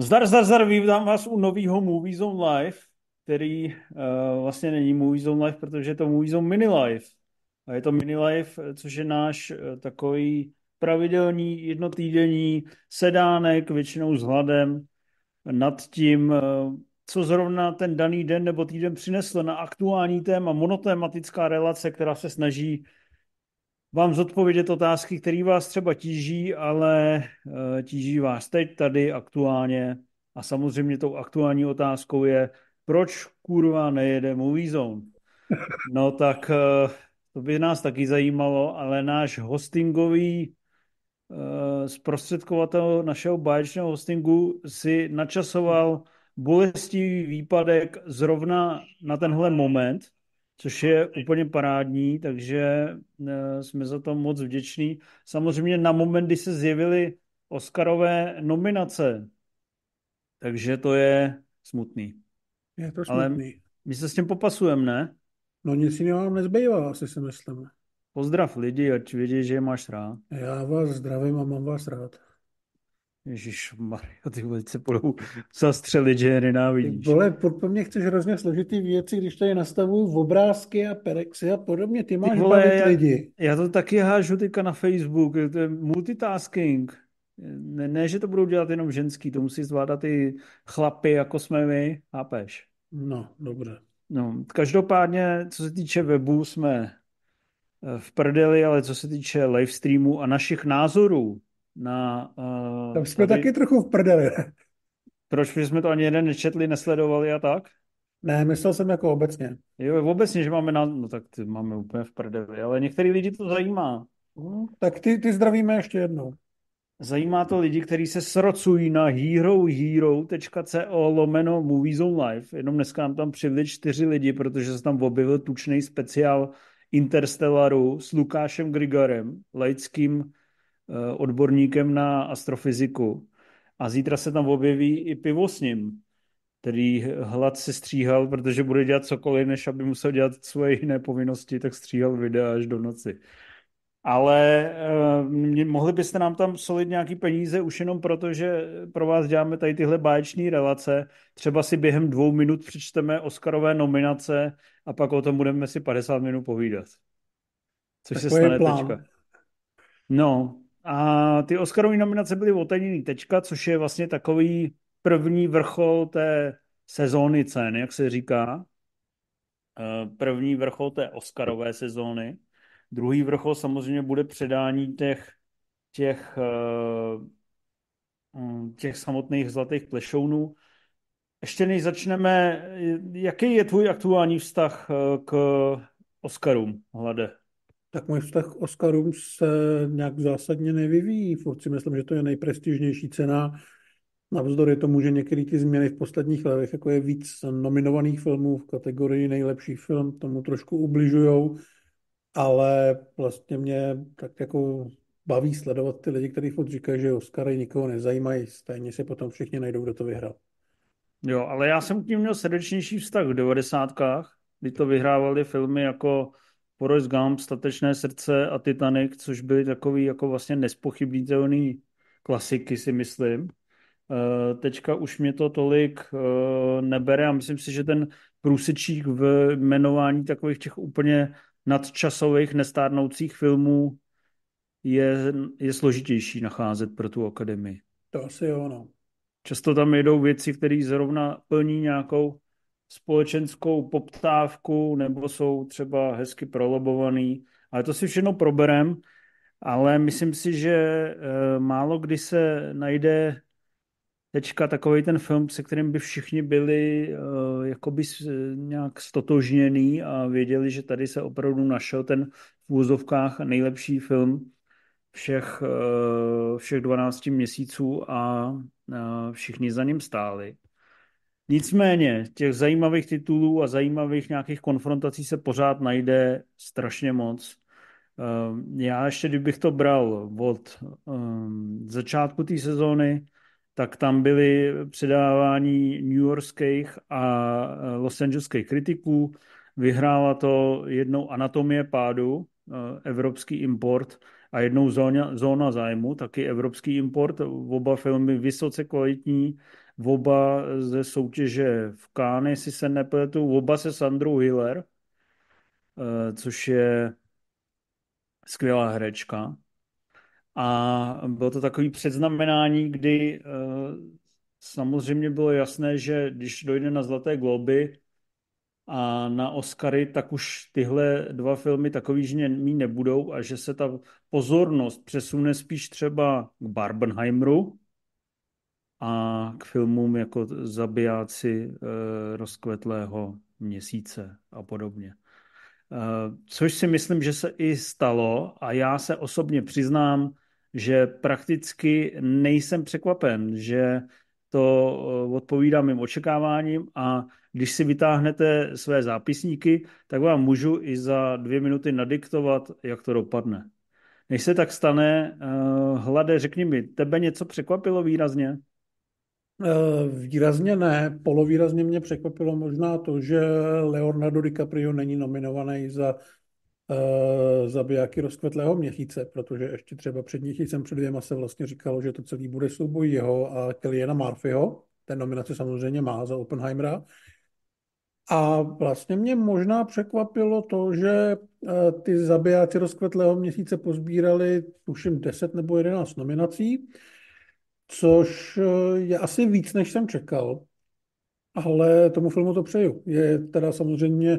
Zdar, zdar, zdar, vítám vás u nového Movie Zone Live, který uh, vlastně není Movie Zone Live, protože je to Movie Zone Mini Live. A je to Mini Live, což je náš uh, takový pravidelný jednotýdenní sedánek, většinou s hladem nad tím, uh, co zrovna ten daný den nebo týden přinesl na aktuální téma, monotématická relace, která se snaží vám zodpovědět otázky, které vás třeba tíží, ale uh, tíží vás teď, tady, aktuálně. A samozřejmě tou aktuální otázkou je, proč kurva nejede Movie Zone? No tak uh, to by nás taky zajímalo, ale náš hostingový uh, zprostředkovatel našeho báječného hostingu si načasoval bolestivý výpadek zrovna na tenhle moment, což je úplně parádní, takže eh, jsme za to moc vděční. Samozřejmě na moment, kdy se zjevily Oscarové nominace, takže to je smutný. Je to smutný. Ale my se s tím popasujeme, ne? No nic jiného vám nezbývá, asi si myslím. Pozdrav lidi, ať vědí, že je máš rád. Já vás zdravím a mám vás rád. Ježíš Maria, ty velice budou zastřelit, že je nenávidíš. Ty vole, po mě chceš hrozně složitý věci, když tady nastavuju obrázky a perexy a podobně. Ty máš ty vole, bavit lidi. Já, já to taky hážu teďka na Facebook, to je multitasking. Ne, ne, že to budou dělat jenom ženský, to musí zvládat i chlapy, jako jsme my, chápeš? No, dobře. No, každopádně, co se týče webu, jsme eh, v prdeli, ale co se týče live streamu a našich názorů, na... Uh, Tam jsme tady... taky trochu v prdeli. Proč jsme to ani jeden nečetli, nesledovali a tak? Ne, myslel jsem jako obecně. Jo, obecně, že máme na... No tak ty máme úplně v prdeli, ale některý lidi to zajímá. Hmm, tak ty, ty zdravíme ještě jednou. Zajímá to lidi, kteří se srocují na herohero.co lomeno Movies on Live. Jenom dneska nám tam přivili čtyři lidi, protože se tam objevil tučný speciál Interstellaru s Lukášem Grigorem, laickým odborníkem na astrofyziku. A zítra se tam objeví i pivo s ním, který hlad se stříhal, protože bude dělat cokoliv, než aby musel dělat svoje jiné povinnosti, tak stříhal videa až do noci. Ale eh, mohli byste nám tam solit nějaký peníze už jenom proto, že pro vás děláme tady tyhle báječní relace. Třeba si během dvou minut přečteme Oscarové nominace a pak o tom budeme si 50 minut povídat. Což Takový se stane plán. teďka. No, a ty Oscarové nominace byly otajněný tečka, což je vlastně takový první vrchol té sezóny cen, jak se říká. Eh, první vrchol té Oscarové sezóny. Druhý vrchol samozřejmě bude předání těch, těch, eh, mm, těch samotných zlatých plešounů. Ještě než začneme, jaký je tvůj aktuální vztah eh, k Oscarům, Hlade? Tak můj vztah k Oscarům se nějak zásadně nevyvíjí. Furt si myslím, že to je nejprestižnější cena. Navzdory tomu, že některé ty změny v posledních letech, jako je víc nominovaných filmů v kategorii nejlepší film, tomu trošku ubližujou, ale vlastně mě tak jako baví sledovat ty lidi, kteří furt říkají, že Oscary nikoho nezajímají, stejně se potom všichni najdou, kdo to vyhrál. Jo, ale já jsem k ním měl srdečnější vztah v devadesátkách, kdy to vyhrávali filmy jako Forrest Gump, Statečné srdce a Titanic, což byly takový jako vlastně nespochybnitelný klasiky, si myslím. Eh, teďka už mě to tolik eh, nebere a myslím si, že ten průsečík v jmenování takových těch úplně nadčasových, nestárnoucích filmů je, je složitější nacházet pro tu akademii. To asi jo, no. Často tam jedou věci, které zrovna plní nějakou společenskou poptávku nebo jsou třeba hezky prolobovaný. Ale to si všechno proberem, ale myslím si, že e, málo kdy se najde teďka takový ten film, se kterým by všichni byli uh, jakoby nějak stotožněný a věděli, že tady se opravdu našel ten v úzovkách nejlepší film všech, uh, všech 12 měsíců a všichni za ním stáli. Nicméně těch zajímavých titulů a zajímavých nějakých konfrontací se pořád najde strašně moc. Ehm, já ještě, kdybych to bral od um, začátku té sezóny, tak tam byly předávání New Yorkských a eh, Los Angeleských kritiků. Vyhrála to jednou Anatomie pádu, eh, evropský import, a jednou zóna, zóna zájmu, taky evropský import. Oba filmy vysoce kvalitní, oba ze soutěže v Cannes, jestli se nepletu, oba se Sandrou Hiller, eh, což je skvělá herečka. A bylo to takový předznamenání, kdy samozřejmě bylo jasné, že když dojde na Zlaté globy a na Oscary, tak už tyhle dva filmy takový že mý nebudou a že se ta pozornost přesune spíš třeba k Barbenheimeru a k filmům jako Zabijáci e, rozkvetlého měsíce a podobně. E, což si myslím, že se i stalo a já se osobně přiznám, že prakticky nejsem překvapen, že to eh, odpovídá mým očekáváním a když si vytáhnete své zápisníky, tak vám můžu i za dvě minuty nadiktovat, jak to dopadne. Než se tak stane, Hlade, řekni mi, tebe něco překvapilo výrazně? Uh, výrazně ne. Polovýrazně mě překvapilo možná to, že Leonardo DiCaprio není nominovaný za uh, zabijáky rozkvetlého měsíce, protože ještě třeba před měsícem před dvěma se vlastně říkalo, že to celý bude souboj jeho a Kellyana Murphyho. Ten nominaci samozřejmě má za Oppenheimera. A vlastně mě možná překvapilo to, že uh, ty zabijáci rozkvetlého měsíce pozbírali, tuším, 10 nebo 11 nominací, což uh, je asi víc, než jsem čekal. Ale tomu filmu to přeju. Je teda samozřejmě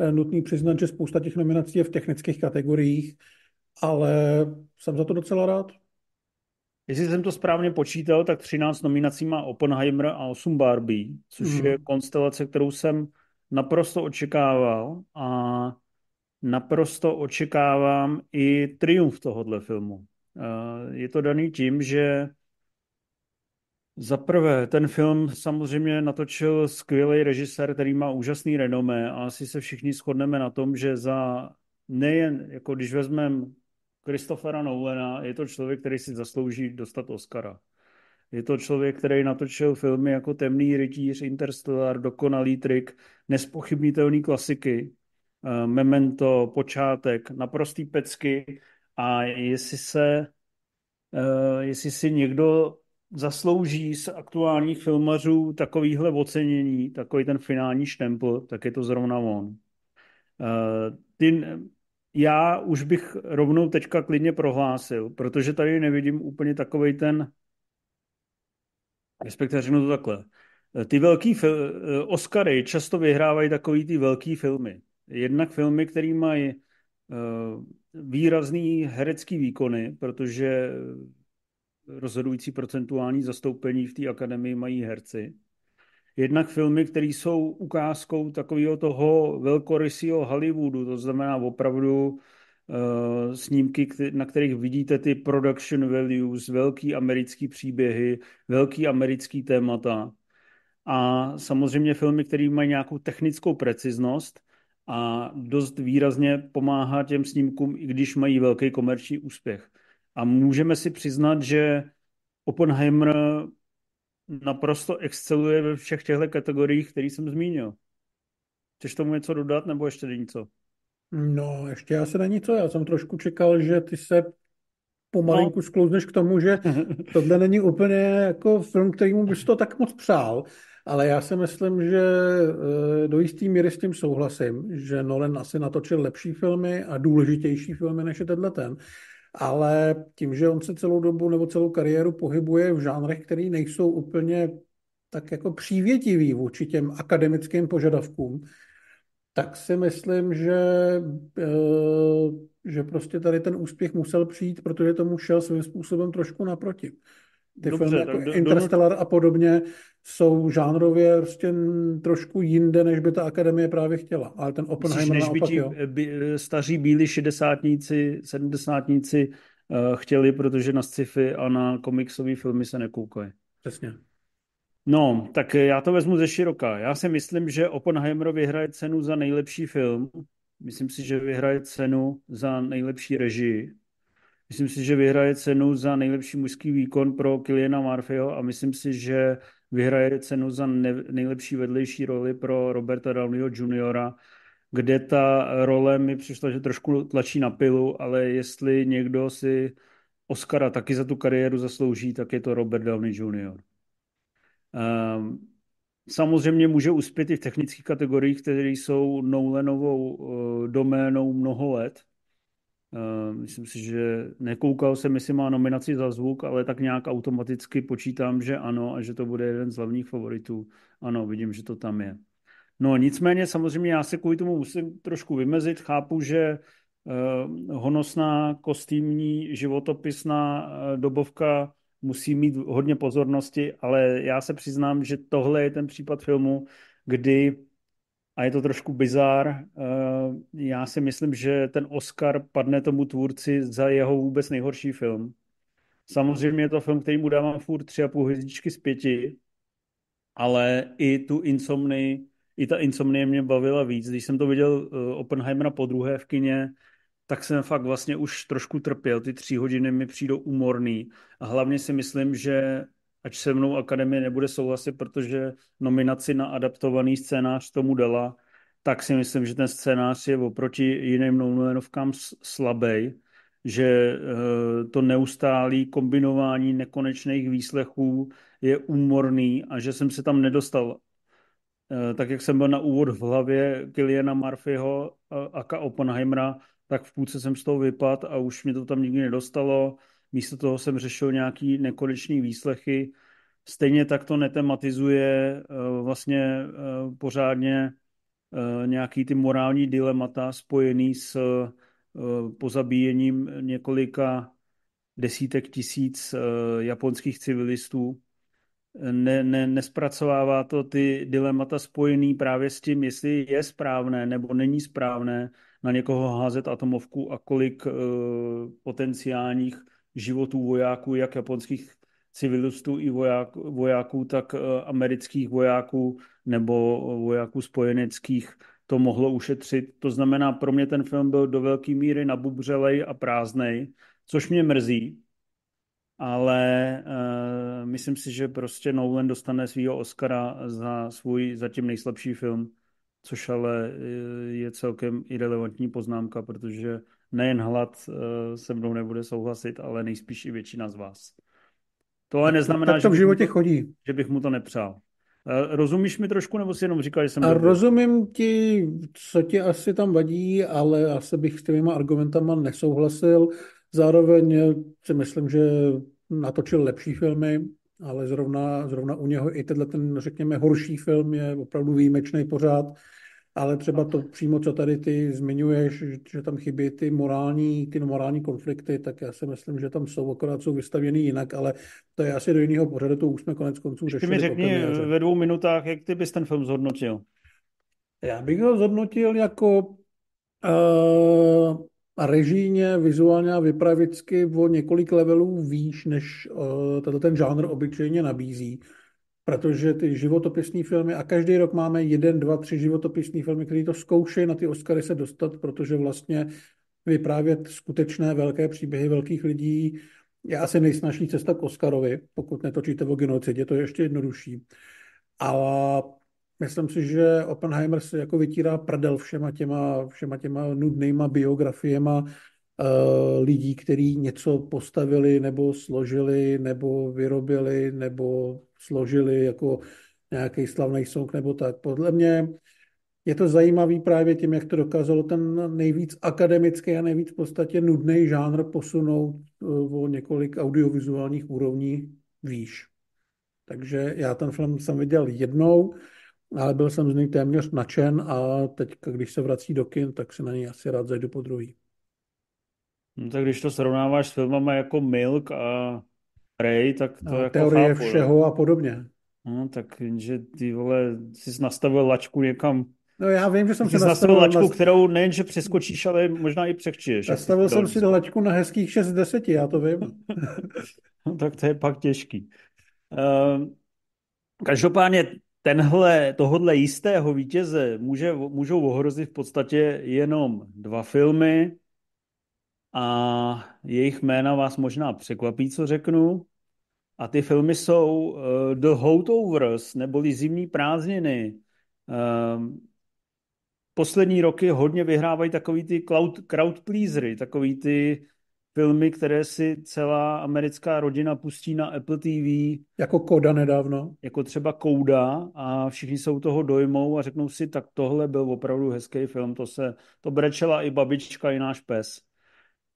Eh, nutný přiznat, že spousta těch nominací je v technických kategoriích, ale jsem za to docela rád. Jestli jsem to správně počítal, tak 13 nominací má Oppenheimer a 8 Barbie, což mm. je konstelace, kterou jsem naprosto očekával a naprosto očekávám i triumf tohohle filmu. Eh, je to daný tím, že za prvé, ten film samozřejmě natočil skvělý režisér, který má úžasný renomé a asi se všichni shodneme na tom, že za nejen, jako když vezmeme Christophera Nolana, je to člověk, který si zaslouží dostat Oscara. Je to člověk, který natočil filmy jako Temný rytíř, Interstellar, Dokonalý trik, nespochybnitelný klasiky, eh, Memento, Počátek, naprostý pecky a jestli se, eh, jestli si někdo zaslouží z aktuálních filmařů takovýhle ocenění, takový ten finální štempl, tak je to zrovna on. Eh, ty, já už bych rovnou teďka klidně prohlásil, protože tady nevidím úplně takový ten, respektive řeknu to takhle, eh, ty velký fil- eh, Oscary často vyhrávají takový ty velký filmy. Jednak filmy, které mají výrazný herecký výkony, protože rozhodující procentuální zastoupení v té akademii mají herci. Jednak filmy, které jsou ukázkou takového toho velkorysího Hollywoodu, to znamená opravdu uh, snímky, na kterých vidíte ty production values, velký americký příběhy, velký americký témata. A samozřejmě filmy, které mají nějakou technickou preciznost a dost výrazně pomáhá těm snímkům, i když mají velký komerční úspěch. A můžeme si přiznat, že Oppenheimer naprosto exceluje ve všech těchto kategoriích, které jsem zmínil. Chceš tomu něco dodat, nebo ještě něco? No, ještě já se na něco. Já jsem trošku čekal, že ty se pomalinku no. sklouzneš k tomu, že tohle není úplně jako film, kterýmu bys to tak moc přál. Ale já si myslím, že eh, do jistý míry s tím souhlasím, že Nolan asi natočil lepší filmy a důležitější filmy než je tenhle ten ale tím, že on se celou dobu nebo celou kariéru pohybuje v žánrech, které nejsou úplně tak jako přívětivý vůči těm akademickým požadavkům, tak si myslím, že, eh, že prostě tady ten úspěch musel přijít, protože tomu šel svým způsobem trošku naproti. Ty Dobře, filmy jako do, Interstellar a podobně jsou žánrově prostě trošku jinde, než by ta akademie právě chtěla. Ale ten Oppenheimer Myslíš, než by ti by, staří bílí šedesátníci, sedmdesátníci uh, chtěli, protože na sci-fi a na komiksové filmy se nekoukají. Přesně. No, tak já to vezmu ze široka. Já si myslím, že Oppenheimer vyhraje cenu za nejlepší film. Myslím si, že vyhraje cenu za nejlepší režii. Myslím si, že vyhraje cenu za nejlepší mužský výkon pro Kiliana Murphyho a myslím si, že vyhraje cenu za ne, nejlepší vedlejší roli pro Roberta Downeyho Jr., kde ta role mi přišla, že trošku tlačí na pilu, ale jestli někdo si Oscara taky za tu kariéru zaslouží, tak je to Robert Downey Jr. Um, samozřejmě může uspět i v technických kategoriích, které jsou Nolanovou uh, doménou mnoho let. Uh, myslím si, že nekoukal jsem, jestli má nominaci za zvuk, ale tak nějak automaticky počítám, že ano a že to bude jeden z hlavních favoritů. Ano, vidím, že to tam je. No nicméně samozřejmě já se kvůli tomu musím trošku vymezit. Chápu, že uh, honosná kostýmní životopisná uh, dobovka musí mít hodně pozornosti, ale já se přiznám, že tohle je ten případ filmu, kdy a je to trošku bizár. Uh, já si myslím, že ten Oscar padne tomu tvůrci za jeho vůbec nejhorší film. Samozřejmě je to film, který mu dávám furt tři a půl hvězdičky z pěti, ale i tu insomnii i ta insomnie mě bavila víc. Když jsem to viděl uh, Oppenheimera po druhé v kině, tak jsem fakt vlastně už trošku trpěl. Ty tři hodiny mi přijdou umorný. A hlavně si myslím, že ať se mnou Akademie nebude souhlasit, protože nominaci na adaptovaný scénář tomu dala, tak si myslím, že ten scénář je oproti jiným Nolanovkám slabý, že uh, to neustálé kombinování nekonečných výslechů je úmorný a že jsem se tam nedostal Eh, tak jak jsem byl na úvod v hlavě Kiliana Murphyho a Oppenheimera, tak v půlce jsem z toho vypad a už mě to tam nikdy nedostalo. Místo toho jsem řešil nějaký nekonečný výslechy. Stejně tak to netematizuje eh, vlastně eh, pořádně nějaký ty morální dilemata spojený s pozabíjením několika desítek tisíc japonských civilistů ne, ne, nespracovává to ty dilemata spojený právě s tím, jestli je správné nebo není správné na někoho házet atomovku a kolik potenciálních životů vojáků, jak japonských civilistů i voják, vojáků, tak uh, amerických vojáků nebo vojáků spojeneckých to mohlo ušetřit. To znamená, pro mě ten film byl do velké míry nabubřelej a prázdnej, což mě mrzí, ale uh, myslím si, že prostě Nolan dostane svého Oscara za svůj zatím nejslabší film, což ale eh, je celkem irrelevantní poznámka, protože nejen hlad uh, se mnou nebude souhlasit, ale nejspíš i většina z vás. To ale neznamená, tak to v životě to, chodí. že bych mu to nepřál. Rozumíš mi trošku, nebo si jenom říkal, že jsem... A rozumím ti, co ti asi tam vadí, ale asi bych s těmi argumentama nesouhlasil. Zároveň si myslím, že natočil lepší filmy, ale zrovna, zrovna u něho i tenhle ten, řekněme, horší film je opravdu výjimečný pořád, ale třeba to přímo, co tady ty zmiňuješ, že tam chybí ty morální, ty morální konflikty, tak já si myslím, že tam jsou, akorát jsou vystavěny jinak, ale to je asi do jiného pořadu, to už jsme konec konců řešili. Ty mi řekni ve dvou minutách, jak ty bys ten film zhodnotil? Já bych ho zhodnotil jako uh, režijně, vizuálně a vypravicky o několik levelů výš, než uh, ten žánr obyčejně nabízí. Protože ty životopisní filmy, a každý rok máme jeden, dva, tři životopisní filmy, které to zkoušejí na ty Oscary se dostat, protože vlastně vyprávět skutečné velké příběhy velkých lidí je asi nejsnažší cesta k Oscarovi, pokud netočíte o genocidě, to je ještě jednodušší. Ale Myslím si, že Oppenheimer se jako vytírá prdel všema těma, všema těma nudnýma biografiema lidí, kteří něco postavili nebo složili nebo vyrobili nebo složili jako nějaký slavný song nebo tak. Podle mě je to zajímavý právě tím, jak to dokázalo ten nejvíc akademický a nejvíc v podstatě nudný žánr posunout uh, o několik audiovizuálních úrovní výš. Takže já ten film jsem viděl jednou, ale byl jsem z něj téměř nadšen a teď, když se vrací do kin, tak se na něj asi rád zajdu po druhý. No tak když to srovnáváš s filmama jako Milk a Ray, tak to a jako Teorie chápu, všeho ne? a podobně. No tak, že ty vole, jsi nastavil lačku někam No já vím, že jsem si nastavil, nastavil lačku, na... kterou nejenže přeskočíš, ale možná i přechčíš. Nastavil jsem si lačku na hezkých 6 z 10, já to vím. no, tak to je pak těžký. Uh, každopádně tenhle, tohodle jistého vítěze může, můžou ohrozit v podstatě jenom dva filmy a jejich jména vás možná překvapí, co řeknu. A ty filmy jsou uh, The Holdovers, neboli Zimní prázdniny. Uh, poslední roky hodně vyhrávají takový ty cloud, crowd pleasery, takový ty filmy, které si celá americká rodina pustí na Apple TV. Jako Koda nedávno. Jako třeba Kouda a všichni se u toho dojmou a řeknou si, tak tohle byl opravdu hezký film, to se, to brečela i babička, i náš pes.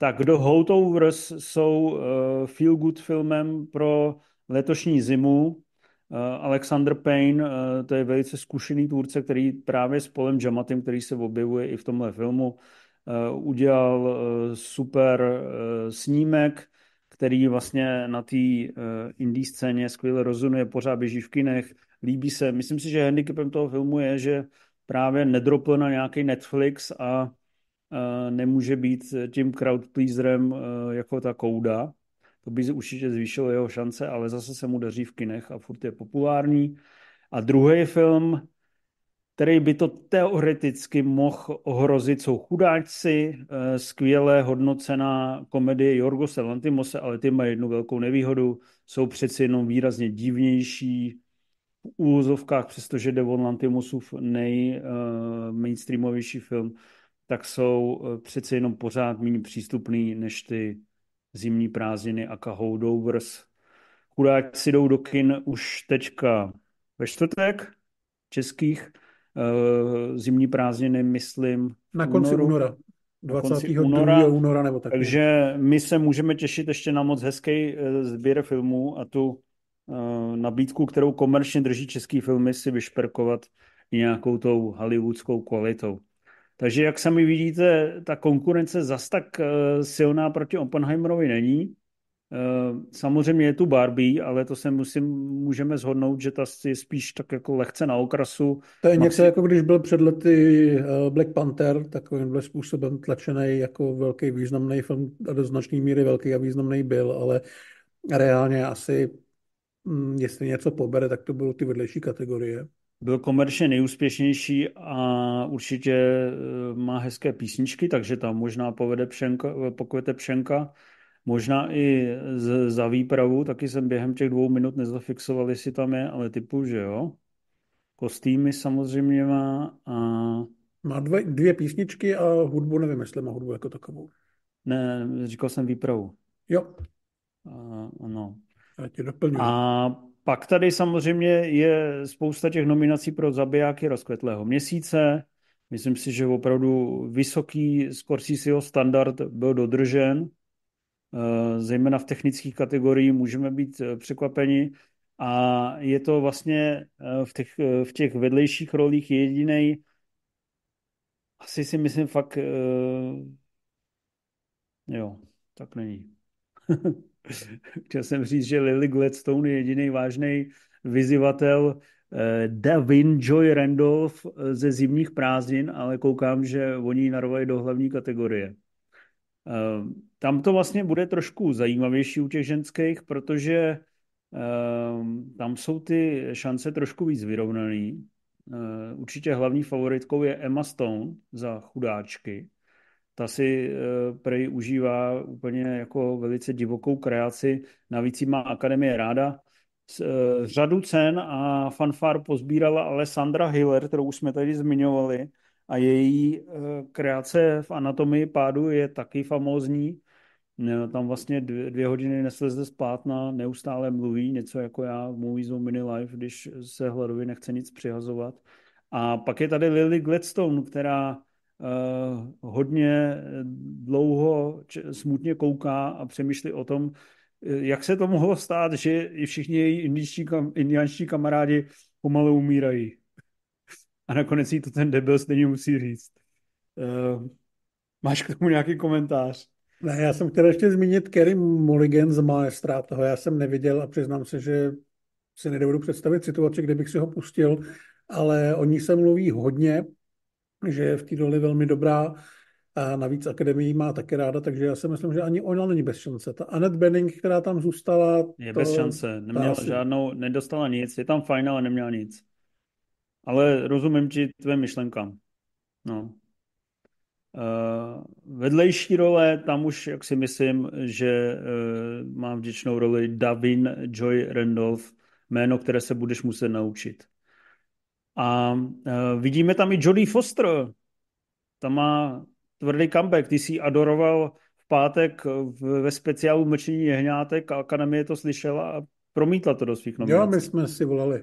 Tak The Holdovers jsou uh, feel good filmem pro letošní zimu. Uh, Alexander Payne, uh, to je velice zkušený tvůrce, který právě s Polem Jamatem, který se objevuje i v tomhle filmu, uh, udělal uh, super uh, snímek, který vlastně na té uh, indie scéně skvěle rozumuje, pořád běží v kinech, líbí se. Myslím si, že handicapem toho filmu je, že právě nedropl na nějaký Netflix a nemůže být tím crowd pleaserem jako ta kouda. To by určitě zvýšilo jeho šance, ale zase se mu daří v kinech a furt je populární. A druhý film, který by to teoreticky mohl ohrozit, jsou Chudáčci, skvěle hodnocená komedie Jorgose Lantimose, ale ty mají jednu velkou nevýhodu, jsou přeci jenom výrazně divnější, v úvozovkách, přestože Devon Lantimosův nej uh, mainstreamovější film, tak jsou eh, přece jenom pořád méně přístupný než ty zimní prázdniny a holdovers. Chudáci si jdou do kin už teďka ve čtvrtek českých uh, zimní prázdniny, myslím. Na konci únoru. února. 22. února, února nebo tak. Takže my se můžeme těšit ještě na moc hezký uh, sběr filmů a tu uh, nabídku, kterou komerčně drží český filmy, si vyšperkovat nějakou tou hollywoodskou kvalitou. Takže jak sami vidíte, ta konkurence zas tak eh, silná proti Oppenheimerovi není. Eh, samozřejmě je tu Barbie, ale to se musím, můžeme zhodnout, že ta je spíš tak jako lehce na okrasu. To je něco jako když byl před lety eh, Black Panther, takovýmhle způsobem tlačený jako velký významný film a do značné míry velký a významný byl, ale reálně asi, hm, jestli něco pobere, tak to budou ty vedlejší kategorie byl komerčně nejúspěšnější a určitě eh, má hezké písničky, takže tam možná povede pšenka, pokvete pšenka. Možná i z, za výpravu, taky jsem během těch dvou minut nezafixoval, jestli tam je, ale typu, že jo. Kostýmy samozřejmě má a... Má dvě, dvě písničky a hudbu, nevím, jestli má hudbu jako takovou. Ne, říkal jsem výpravu. Jo. A, ano. Já tě doplňuji. A pak tady samozřejmě je spousta těch nominací pro zabijáky rozkvetlého měsíce. Myslím si, že opravdu vysoký Scorseseho standard byl dodržen. Eh, zejména v technických kategoriích můžeme být eh, překvapeni. A je to vlastně eh, v těch, v těch vedlejších rolích jediný, asi si myslím fakt, jo, tak není. Chtěl jsem říct, že Lily Gladstone je jediný vážný vyzivatel eh, Davin Joy Randolph eh, ze zimních prázdnin, ale koukám, že oni narvají do hlavní kategorie. Eh, tam to vlastně bude trošku zajímavější u těch ženských, protože tam jsou ty šance trošku víc vyrovnaný. Určitě hlavní favoritkou je Emma Stone za chudáčky ta si uh, prej užívá úplně jako velice divokou kreaci. Navíc má Akademie ráda. Uh, řadu cen a fanfár pozbírala Alessandra Hiller, kterou už jsme tady zmiňovali. A její uh, kreace v anatomii pádu je taky famózní. Tam vlastně dvě, dvě hodiny nesleze splátna, neustále mluví, něco jako já v Movies of Mini Life, když se hladovi nechce nic přihazovat. A pak je tady Lily Gladstone, která hodně dlouho smutně kouká a přemýšlí o tom, eh, jak se to mohlo stát, že i všichni její indičtí, indianští kamarádi pomalu umírají. A nakonec jí to ten debil stejně musí říct. Uh, máš k tomu nějaký komentář? Ne, já jsem chtěl ještě zmínit Kerry Mulligan z Maestra, toho já jsem neviděl a přiznám se, že si nedovedu představit situaci, kde bych si ho pustil, ale o ní se mluví hodně, že je v té roli velmi dobrá a navíc Akademii má také ráda, takže já si myslím, že ani ona není bez šance. Ta Annette Benning, která tam zůstala... Je to, bez šance, neměla asi... žádnou, nedostala nic, je tam fajn, ale neměla nic. Ale rozumím ti tvé myšlenkám. No. Uh, vedlejší role, tam už, jak si myslím, že uh, mám vděčnou roli Davin Joy Randolph, jméno, které se budeš muset naučit. A uh, vidíme tam i Jodie Foster. Ta má tvrdý comeback. Ty jsi adoroval v pátek ve speciálu Mlčení jehňátek a Akademie to slyšela a promítla to do svých nominací. Jo, my jsme si volali.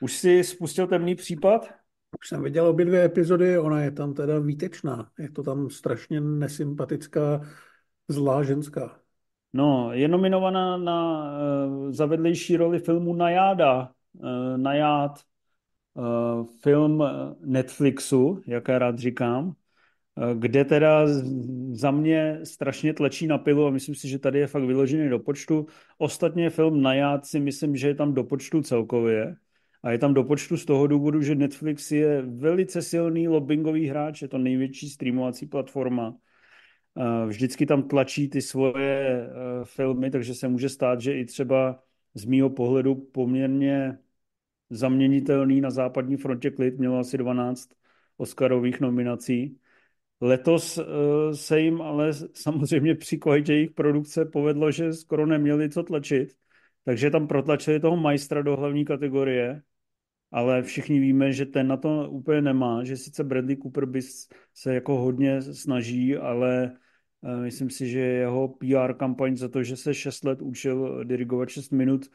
Už jsi spustil temný případ? Už jsem viděl obě dvě epizody, ona je tam teda výtečná. Je to tam strašně nesympatická, zlá ženská. No, je nominovaná na uh, za vedlejší roli filmu Najáda. Uh, Najád, film Netflixu, jak já rád říkám, kde teda za mě strašně tlačí na pilu a myslím si, že tady je fakt vyložený do počtu. Ostatně film Najád si myslím, že je tam do počtu celkově. A je tam do počtu z toho důvodu, že Netflix je velice silný lobbyingový hráč, je to největší streamovací platforma. Vždycky tam tlačí ty svoje filmy, takže se může stát, že i třeba z mýho pohledu poměrně zaměnitelný na západní frontě klid měl asi 12 Oscarových nominací. Letos e, se jim ale samozřejmě při kvalitě jejich produkce povedlo, že skoro neměli co tlačit, takže tam protlačili toho majstra do hlavní kategorie ale všichni víme, že ten na to úplně nemá, že sice Bradley Cooper by se jako hodně snaží, ale eh, myslím si, že jeho PR kampaň za to, že se 6 let učil dirigovat 6 minut,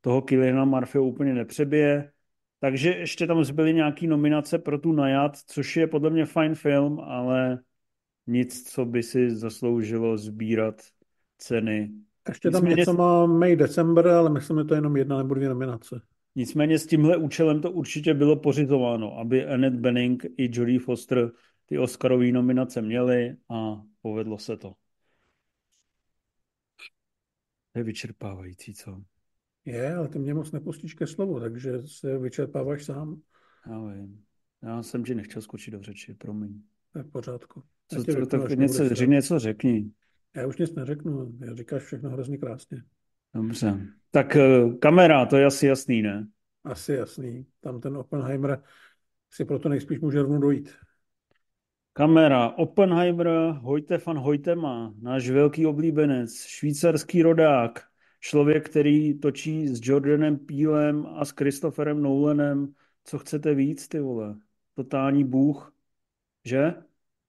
toho Kiliana Murphy úplně nepřebije. Takže ještě tam zbyly nějaké nominace pro tu Najat, což je podle mě fajn film, ale nic, co by si zasloužilo sbírat ceny. Ještě tam Nicméně... něco má May December, ale myslím, že to je jenom jedna nebo dvě nominace. Nicméně s tímhle účelem to určitě bylo pořizováno, aby Annette Bening i Jodie Foster ty Oscarové nominace měly a povedlo se to. To je vyčerpávající, co? Je, ale ty mě moc nepustíš ke slovu, takže se vyčerpáváš sám. Já vím. Já jsem ti nechtěl skočit do řeči, promiň. To je v pořádku. Co, co, tak něco, ři, něco řekni. Já už nic neřeknu, já říkáš všechno hrozně krásně. Dobře. Tak eh, kamera, to je asi jasný, ne? Asi jasný. Tam ten Oppenheimer si proto nejspíš může rovnou dojít. Kamera, Oppenheimer, Hojte van Hojtema, náš velký oblíbenec, švýcarský rodák, člověk, který točí s Jordanem Pílem a s Christopherem Nolanem. Co chcete víc, ty vole? Totální bůh, že?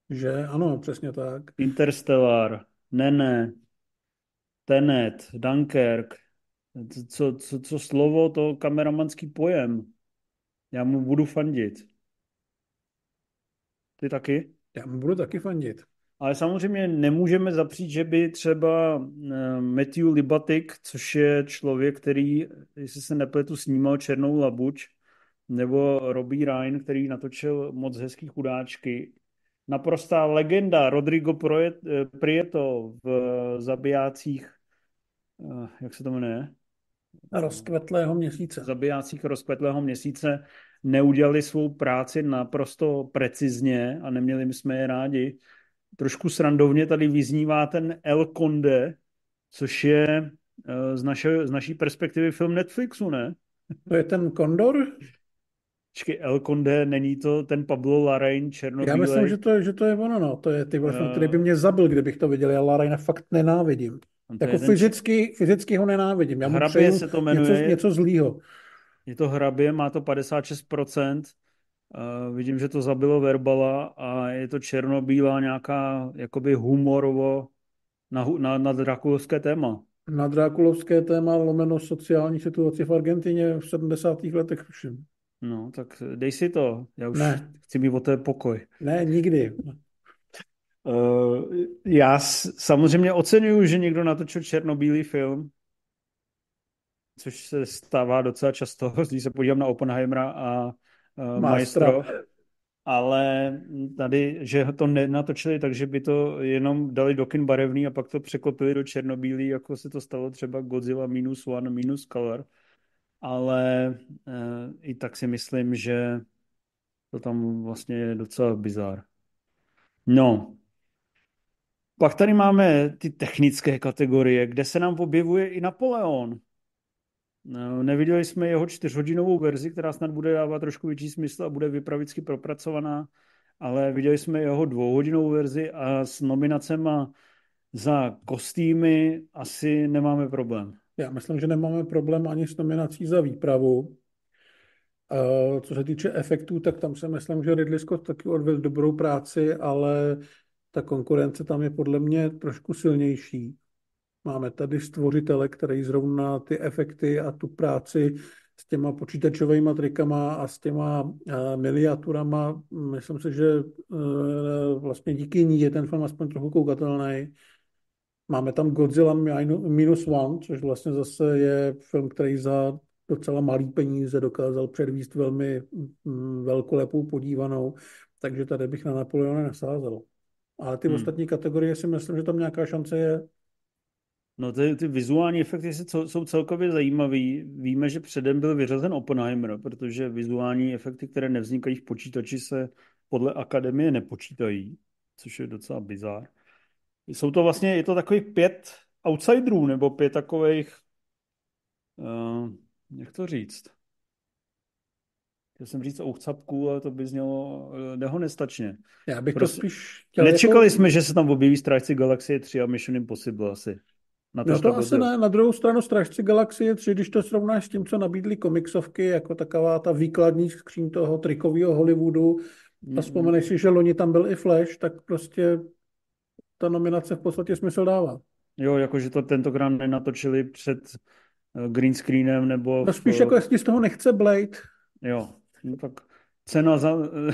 Že, ano, přesně tak. Interstellar, Nene, Tenet, Dunkirk, co, co, co slovo, to kameramanský pojem. Já mu budu fandit. Ty taky? Já mu budu taky fandit. Ale samozřejmě nemůžeme zapřít, že by třeba eh, Matthew Libatik, což je člověk, který, jestli se nepletu, snímal Černou labuč, nebo Robbie Ryan, který natočil moc hezký chudáčky. Naprostá legenda Rodrigo eh, Prieto v zabijácích, eh, jak se to jmenuje? rozkvetlého měsíce. Zabijácích rozkvetlého měsíce neudělali svou práci naprosto precizně a neměli jsme je rádi. Trošku srandovně tady vyznívá ten El Conde, což je eh, z, naše, z naší perspektivy film Netflixu, ne? To je ten Kondor? Počkej, El Conde, není to ten Pablo Larraín černobílej? Já myslím, že to, že to je ono, no. To je ty uh, který by mě zabil, kdybych to viděl. Já Larraína fakt nenávidím. Jako fyzicky, fyzicky ho nenávidím. Já mu hrabě se to jmenuje. Něco, něco zlýho. Je to hrabě, má to 56%. Uh, vidím, že to zabilo Verbala a je to černobílá nějaká jakoby humorovo na, na, na drakulovské téma. Na drakulovské téma lomeno sociální situaci v Argentině v 70. letech všem. No, tak dej si to. Já už ne. chci mít o té pokoj. Ne, nikdy. Uh, já samozřejmě oceňuju, že někdo natočil černobílý film, což se stává docela často, když se podívám na Oppenheimera a uh, Maestro. Ale tady, že to nenatočili tak, že by to jenom dali do kin barevný a pak to překlopili do černobílý, jako se to stalo třeba Godzilla minus one, minus color. Ale uh, i tak si myslím, že to tam vlastně je docela bizár. No, pak tady máme ty technické kategorie, kde se nám objevuje i Napoleon. No, neviděli jsme jeho čtyřhodinovou verzi, která snad bude dávat trošku větší smysl a bude vypravicky propracovaná, ale viděli jsme jeho dvouhodinovou verzi a s nominacema za kostýmy asi nemáme problém. Já myslím, že nemáme problém ani s nominací za výpravu. Co se týče efektů, tak tam si myslím, že Ridley Scott taky odvedl dobrou práci, ale ta konkurence tam je podle mě trošku silnější. Máme tady stvořitele, který zrovna ty efekty a tu práci s těma počítačovými trikama a s těma uh, miniaturama, myslím si, že uh, vlastně díky ní je ten film aspoň trochu koukatelný. Máme tam Godzilla Minus One, což vlastně zase je film, který za docela malý peníze dokázal předvíst velmi mm, velkolepou podívanou, takže tady bych na Napoleona nesázel. Ale ty hmm. ostatní kategorie si myslím, že tam nějaká šance je. No ty, ty vizuální efekty jsou celkově zajímavé. Víme, že předem byl vyřazen Oppenheimer, protože vizuální efekty, které nevznikají v počítači, se podle akademie nepočítají, což je docela bizár. Jsou to vlastně, je to takových pět outsiderů, nebo pět takových, uh, jak to říct? Chtěl jsem říct ouchcapků, ale to by znělo dehonestačně. Já bych prostě, to spíš chtěl Nečekali jako... jsme, že se tam objeví Strážci Galaxie 3 a Mission Impossible asi. Na to, no to asi ne. Na druhou stranu Strážci Galaxie 3, když to srovnáš s tím, co nabídly komiksovky, jako taková ta výkladní skříň toho trikového Hollywoodu, mm. a vzpomeneš si, že loni tam byl i Flash, tak prostě ta nominace v podstatě smysl dává. Jo, jakože to tentokrát nenatočili před eh, green screenem nebo... No spíš v... jako jestli z toho nechce Blade. Jo, no tak cena za eh,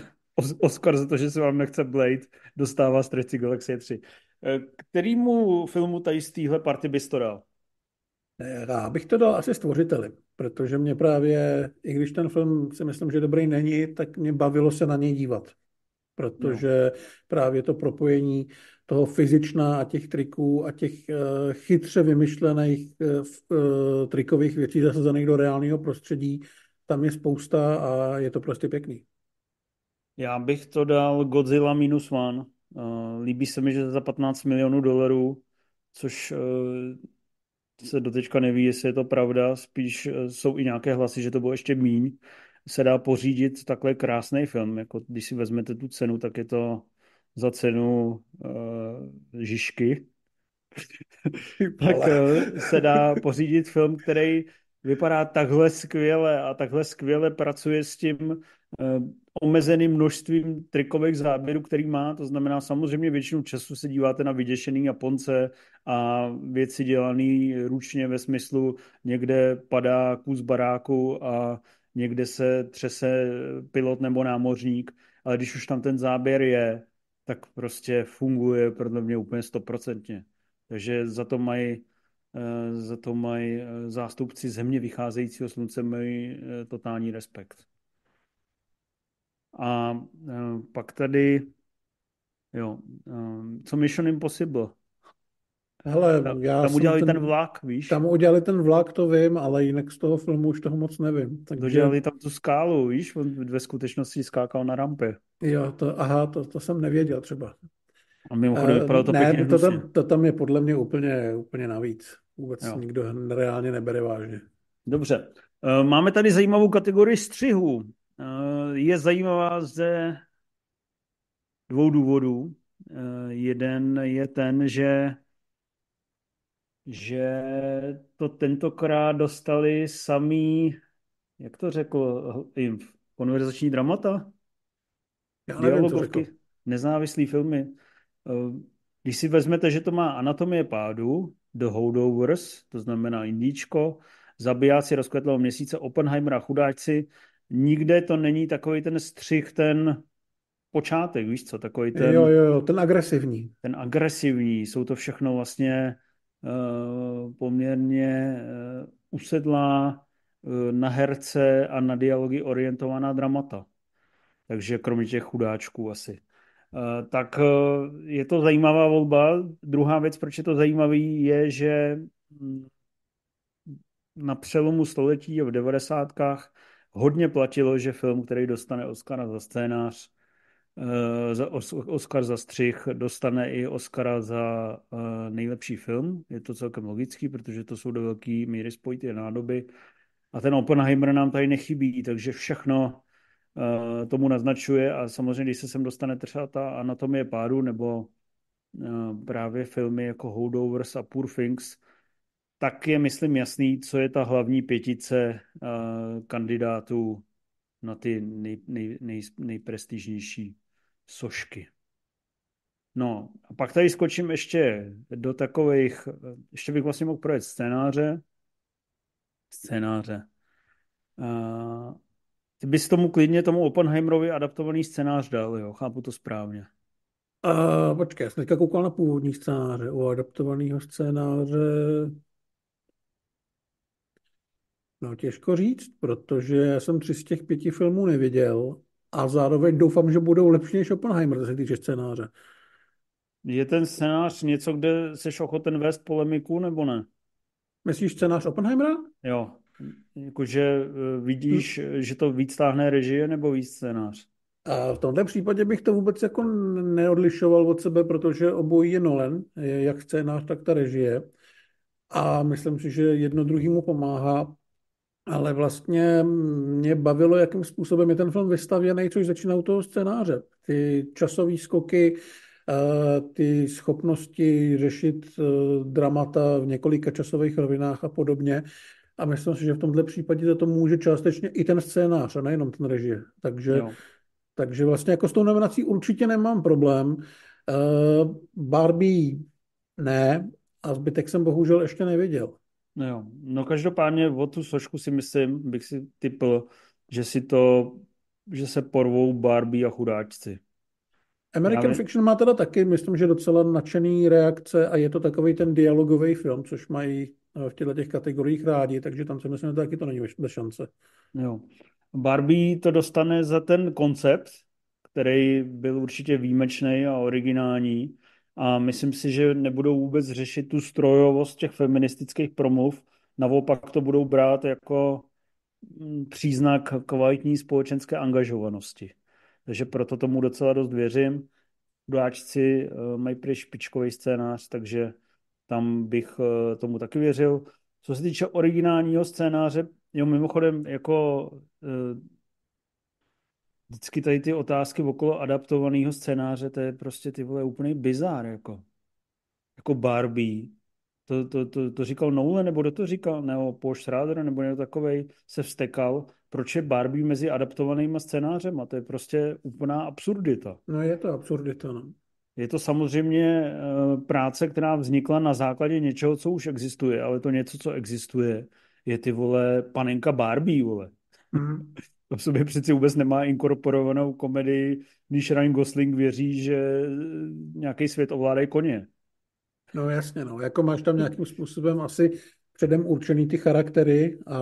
Oscar za to, že se vám nechce Blade, dostává Stretchy Galaxy 3. Eh, kterýmu filmu tady z téhle party bys to dal? Já bych to dal asi stvořiteli, protože mě právě, i když ten film si myslím, že dobrý není, tak mě bavilo se na něj dívat. Protože no. právě to propojení toho fyzična a těch triků a těch uh, chytře vymyšlených uh, trikových věcí zasazených do reálného prostředí, tam je spousta a je to prostě pěkný. Já bych to dal Godzilla minus one. Líbí se mi, že za 15 milionů dolarů, což uh, se dotečka neví, jestli je to pravda, spíš uh, jsou i nějaké hlasy, že to bylo ještě míň, se dá pořídit takhle krásný film. Jako když si vezmete tu cenu, tak je to za cenu uh, Žižky. tak uh, se dá pořídit film, který vypadá takhle skvěle a takhle skvěle pracuje s tím omezeným množstvím trikových záběrů, který má. To znamená, samozřejmě většinu času se díváte na vyděšený Japonce a věci dělané ručně ve smyslu někde padá kus baráku a někde se třese pilot nebo námořník, ale když už tam ten záběr je, tak prostě funguje pro mě úplně stoprocentně. Takže za to mají eh, za to mají eh, zástupci země vycházejícího slunce mají eh, totální respekt. A pak tady, jo, co Mission Impossible? Hele, tam, já tam udělali ten, ten vlak, víš? Tam udělali ten vlak, to vím, ale jinak z toho filmu už toho moc nevím. Takže... Dodělali tam tu skálu, víš? On ve skutečnosti skákal na rampě. Jo, to, aha, to, to jsem nevěděl třeba. A mimochodem vypadalo to ne, to tam, to tam je podle mě úplně, úplně navíc. Vůbec jo. nikdo reálně nebere vážně. Dobře. Eh, máme tady zajímavou kategorii střihu. Eh, je zajímavá ze dvou důvodů. Eh, jeden je ten, že že to tentokrát dostali samý, jak to řekl, konverzační dramata? Já řekl. Nezávislý filmy. Eh, když si vezmete, že to má anatomie pádu, The Holdovers, to znamená Indíčko, Zabijáci rozkvetlého měsíce, Oppenheimer a chudáčci, nikde to není takový ten střih, ten počátek, víš co, takový ten... Jo, jo, jo, ten agresivní. Ten agresivní, jsou to všechno vlastně uh, poměrně uh, usedlá uh, na herce a na dialogy orientovaná dramata. Takže kromě těch chudáčků asi. Eh, tak eh, je to zajímavá volba. Druhá věc, proč je to zajímavý, je, že mm, na přelomu století v devadesátkách hodně platilo, že film, který dostane Oscara za scénář, eh, za Oscar za střih, dostane i Oscara za nejlepší film. Je to celkem logický, protože to jsou do velké míry spojité nádoby. A ten Oppenheimer nám tady nechybí, takže všechno Eh, tomu naznačuje a samozřejmě, když se sem dostane třeba ta anatomie pádu nebo eh, právě filmy jako Holdovers a Poor Things, tak je, myslím, jasný, co je ta hlavní pětice eh, kandidátů na ty nej, nej, nej, nejprestižnější sošky. No, a pak tady skočím ještě do takových, ještě bych vlastně mohl projet scénáře. Scénáře. Uh, ty bys tomu klidně tomu Oppenheimerovi adaptovaný scénář dal, jo, chápu to správně. Uh, počkej, já jsem teďka koukal na původní scénáře. U adaptovaného scénáře No těžko říct, protože já jsem tři z těch pěti filmů neviděl a zároveň doufám, že budou lepší než Oppenheimer, co se týče scénáře. Je ten scénář něco, kde jsi ochoten vést polemiku, nebo ne? Myslíš scénář Oppenheimera? Jo. Jakože eh, vidíš, hmm. že to víc táhne režie nebo víc scénář? A v tomto případě bych to vůbec jako neodlišoval od sebe, protože obojí je Nolan, jak scénář, tak ta režie. A myslím si, že jedno druhýmu pomáhá ale vlastně mě bavilo, jakým způsobem je ten film vystavěný, což začíná u toho scénáře. Ty časové skoky, eh, ty schopnosti řešit eh, dramata v několika časových rovinách a podobně. A myslím si, že v tomto případě za to může částečně i ten scénář, a nejenom ten režie. Takže, takže vlastně jako s tou nominací určitě nemám problém. Eh, Barbie ne, a zbytek jsem bohužel ještě neviděl. No jo, no každopádně o tu sošku si myslím, bych si typl, že si to, že se porvou Barbie a chudáčci. American Ale... Fiction má teda taky, myslím, že docela nadšený reakce a je to takový ten dialogový film, což mají eh, v těchto těch kategoriích rádi, takže tam si myslím, že taky to není bez šance. Jo. Barbie to dostane za ten koncept, který byl určitě výjimečný a originální, a myslím si, že nebudou vůbec řešit tu strojovost těch feministických promluv, naopak to budou brát jako mm, příznak kvalitní společenské angažovanosti. Takže proto tomu docela dost věřím. Duáčci eh, mají prý špičkový scénář, takže tam bych eh, tomu taky věřil. Co se týče originálního scénáře, jo, mimochodem, jako eh, vždycky tady ty otázky okolo adaptovaného scénáře, to je prostě ty vole úplný bizár, jako. Jako Barbie. To, to, to, to říkal Nolan, nebo kdo to říkal? Nebo Paul Schrader, nebo někdo takovej se vstekal. Proč je Barbie mezi adaptovanými scénářem? A to je prostě úplná absurdita. No je to absurdita, no. Je to samozřejmě uh, práce, která vznikla na základě něčeho, co už existuje, ale to něco, co existuje, je ty vole panenka Barbie, vole. Mm. To v sobě přeci vůbec nemá inkorporovanou komedii, když Ryan Gosling věří, že nějaký svět ovládají koně. No jasně, no. Jako máš tam nějakým způsobem asi předem určený ty charaktery, a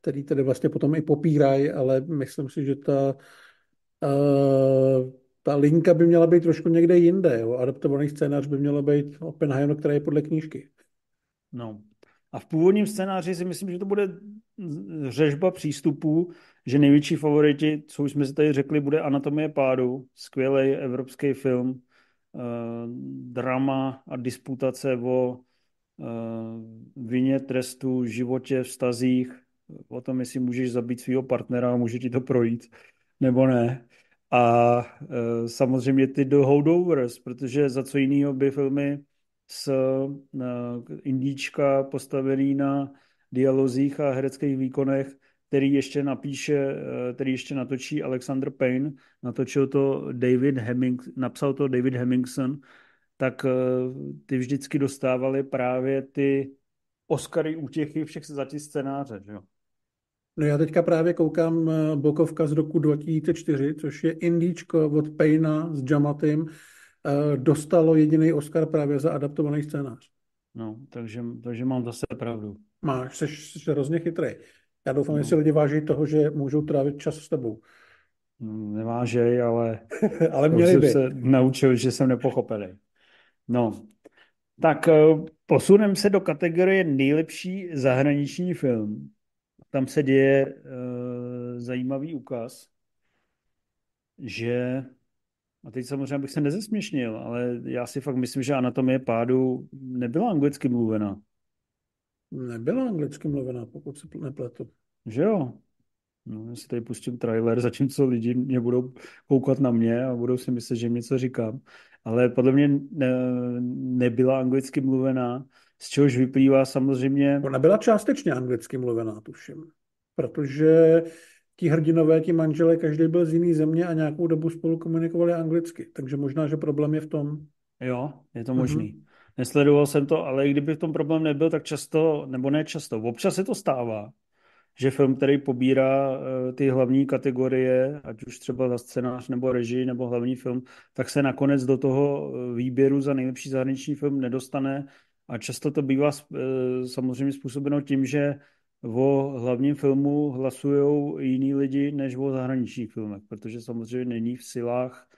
který tedy vlastně potom i popírají, ale myslím si, že ta, a, ta linka by měla být trošku někde jinde. Jo. Adaptovaný scénář by měla být Oppenheimer, která je podle knížky. No. A v původním scénáři si myslím, že to bude řežba přístupů, že největší favoriti, co už jsme si tady řekli, bude Anatomie pádu, skvělý evropský film, uh, drama a disputace o uh, vině, trestu, životě, vztazích, o tom, jestli můžeš zabít svého partnera a může ti to projít, nebo ne. A uh, samozřejmě ty The Holdovers, protože za co jiného by filmy s uh, Indíčka postavený na dialozích a hereckých výkonech který ještě napíše, eh, který ještě natočí Alexander Payne, natočil to David Hemming, napsal to David Hemmingson, tak eh, ty vždycky dostávali právě ty Oscary útěchy všech za ty scénáře, že jo? No já teďka právě koukám eh, bokovka z roku 2004, což je Indíčko od Payna s Jamatym, dostalo jediný Oscar právě za adaptovaný scénář. No, takže, takže mám zase pravdu. Máš, jsi, jsi hrozně chytrý. Já doufám, no. že si lidi váží toho, že můžou trávit čas s tebou. Nevážej, ale, ale měli by. se naučil, že jsem nepochopilý. No, tak eh, posuneme se do kategorie nejlepší zahraniční film. Tam se děje uh, zajímavý úkaz, že, a teď samozřejmě bych se nezesměšnil, ale já si fakt myslím, že anatomie pádu nebyla anglicky mluvená. Nebyla anglicky mluvená, pokud se nepletu. Že jo? No, já si tady pustím trailer, zatímco lidi mě budou koukat na mě a budou si myslet, že něco říkám. Ale podle mě ne, nebyla anglicky mluvená, z čehož vyplývá samozřejmě... Ona byla částečně anglicky mluvená, tuším. Protože ti hrdinové, ti manželé, každý byl z jiné země a nějakou dobu spolu komunikovali anglicky. Takže možná, že problém je v tom. Jo, je to možný. Mm-hmm. Nesledoval jsem to, ale kdyby v tom problém nebyl, tak často, nebo ne často, občas se to stává, že film, který pobírá uh, ty hlavní kategorie, ať už třeba za scénář nebo režii nebo hlavní film, tak se nakonec do toho eh, výběru za nejlepší zahraniční film nedostane a často to bývá uh, samozřejmě způsobeno tím, že o hlavním filmu hlasují jiní lidi než o zahraničních filmech, protože samozřejmě není v silách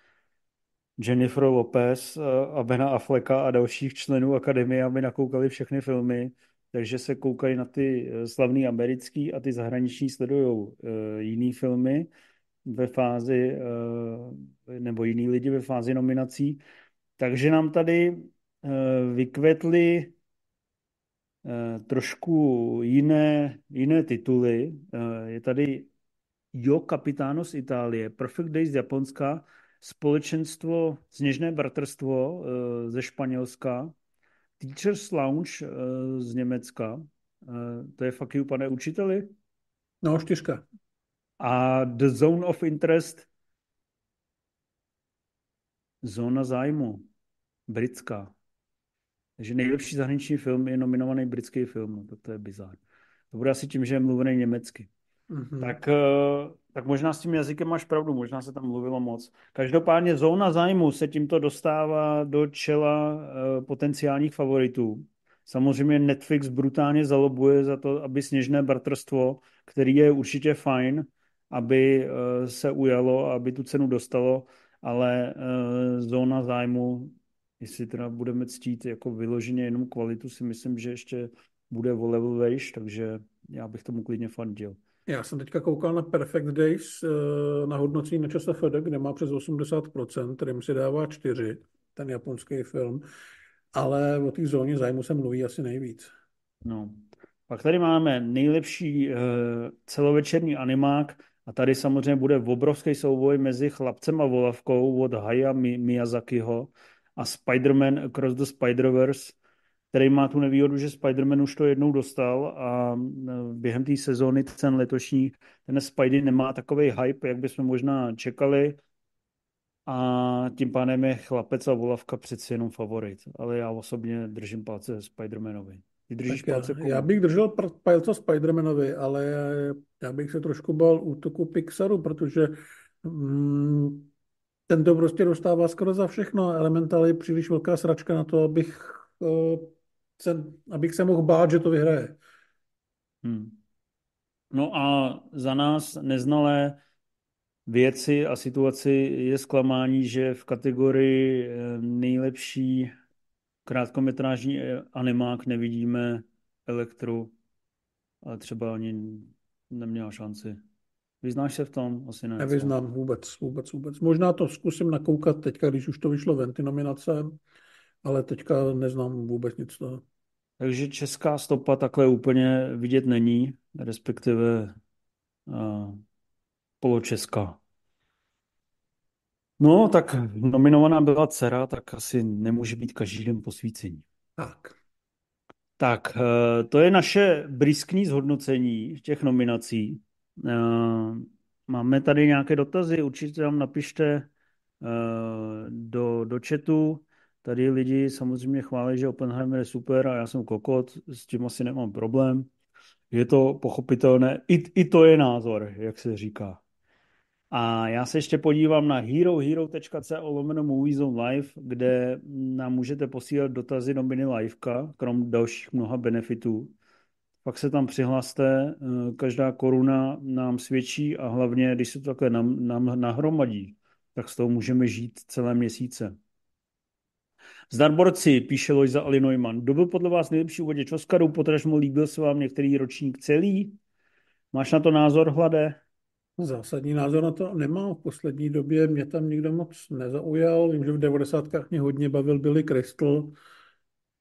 Jennifer Lopez a Bena Afflecka a dalších členů akademie, aby nakoukali všechny filmy, takže se koukají na ty eh, slavný americký a ty zahraniční sledují eh, jiný filmy ve fázi, eh, nebo jiný lidi ve fázi nominací. Takže nám tady vykvetly trošku jiné, jiné tituly. Je tady Jo Capitano z Itálie, Perfect Days z Japonska, Společenstvo Sněžné bratrstvo ze Španělska, Teachers Lounge z Německa. To je fakt you, pane učiteli? No, čtyřka. A The Zone of Interest Zóna zájmu. Britská. Takže nejlepší zahraniční film je nominovaný britský film. No, tak to je bizár. To bude asi tím, že je mluvený německy. Mm-hmm. Tak, eh, tak možná s tím jazykem máš pravdu, možná se tam mluvilo moc. Každopádně zóna zájmu se tímto dostává do čela eh, potenciálních favoritů. Samozřejmě Netflix brutálně zalobuje za to, aby Sněžné bratrstvo, který je určitě fajn, aby eh, se ujalo, aby tu cenu dostalo, ale zóna zájmu, jestli teda budeme ctít jako vyloženě jenom kvalitu, si myslím, že ještě bude o level vejš, takže já bych tomu klidně fandil. Já jsem teďka koukal na Perfect Days eh, na hodnocení na čase FED, kde má přes 80%, kterým si dává 4, ten japonský film, ale o té zóně zájmu se mluví asi nejvíc. No. Pak tady máme nejlepší uh, celovečerní animák a tady samozřejmě bude obrovský souboj mezi Chlapcem a volavkou od Haya Miyazakiho a Spider-Man Across the Spider-Verse který má tu nevýhodu, že Spider-Man už to jednou dostal a e, během té sezóny cen letošní ten Spidey nemá takový hype, jak bychom možná čekali a tím pádem je chlapec a volavka přeci jenom favorit. Ale já osobně držím palce Spider-Manovi. Ty držíš tak palce já, já bych držel palce Spider-Manovi, ale já bych se trošku bal útoku Pixaru, protože mm, ten to prostě dostává skoro za všechno. Elemental je příliš velká sračka na to, abych uh, se, abych se mohl bát, že to vyhraje. Hmm. No a za nás neznalé věci a situaci je zklamání, že v kategorii eh, nejlepší krátkometrážní eh, animák nevidíme Elektru, ale třeba ani neměla šanci. Vyznáš se v tom? Asi ne. Nevyznám vůbec, vůbec, vůbec. Možná to zkusím nakoukat teďka, když už to vyšlo ven, ty nominace, ale teďka neznám vůbec nic toho. Takže česká stopa takhle úplně vidět není, respektive uh, poločeská. No, tak nominovaná byla dcera, tak asi nemůže být každý den posvícení. Tak. Tak, uh, to je naše briskní zhodnocení těch nominací. Uh, máme tady nějaké dotazy, určitě tam napište do, do chatu. Tady lidi samozřejmě chválí, že Oppenheimer je super a já jsem kokot, s tím asi nemám problém. Je to pochopitelné, i, i to je názor, jak se říká. A já se ještě podívám na herohero.co lomeno Movies on Live, kde nám můžete posílat dotazy do mini liveka, krom dalších mnoha benefitů. Pak se tam přihlaste, eh, každá koruna nám svědčí a hlavně, když se to takhle nám, nám nahromadí, tak z toho můžeme žít celé měsíce. Zdarborci, píše Lojza Ali Neumann. Kdo byl podle vás nejlepší uvaděč Oscarů, potažmo líbil se vám některý ročník celý? Máš na to názor, Hlade? Zásadní názor na to nemám. V poslední době mě tam nikdo moc nezaujal. Vím, že v 90. mě hodně bavil Billy Crystal,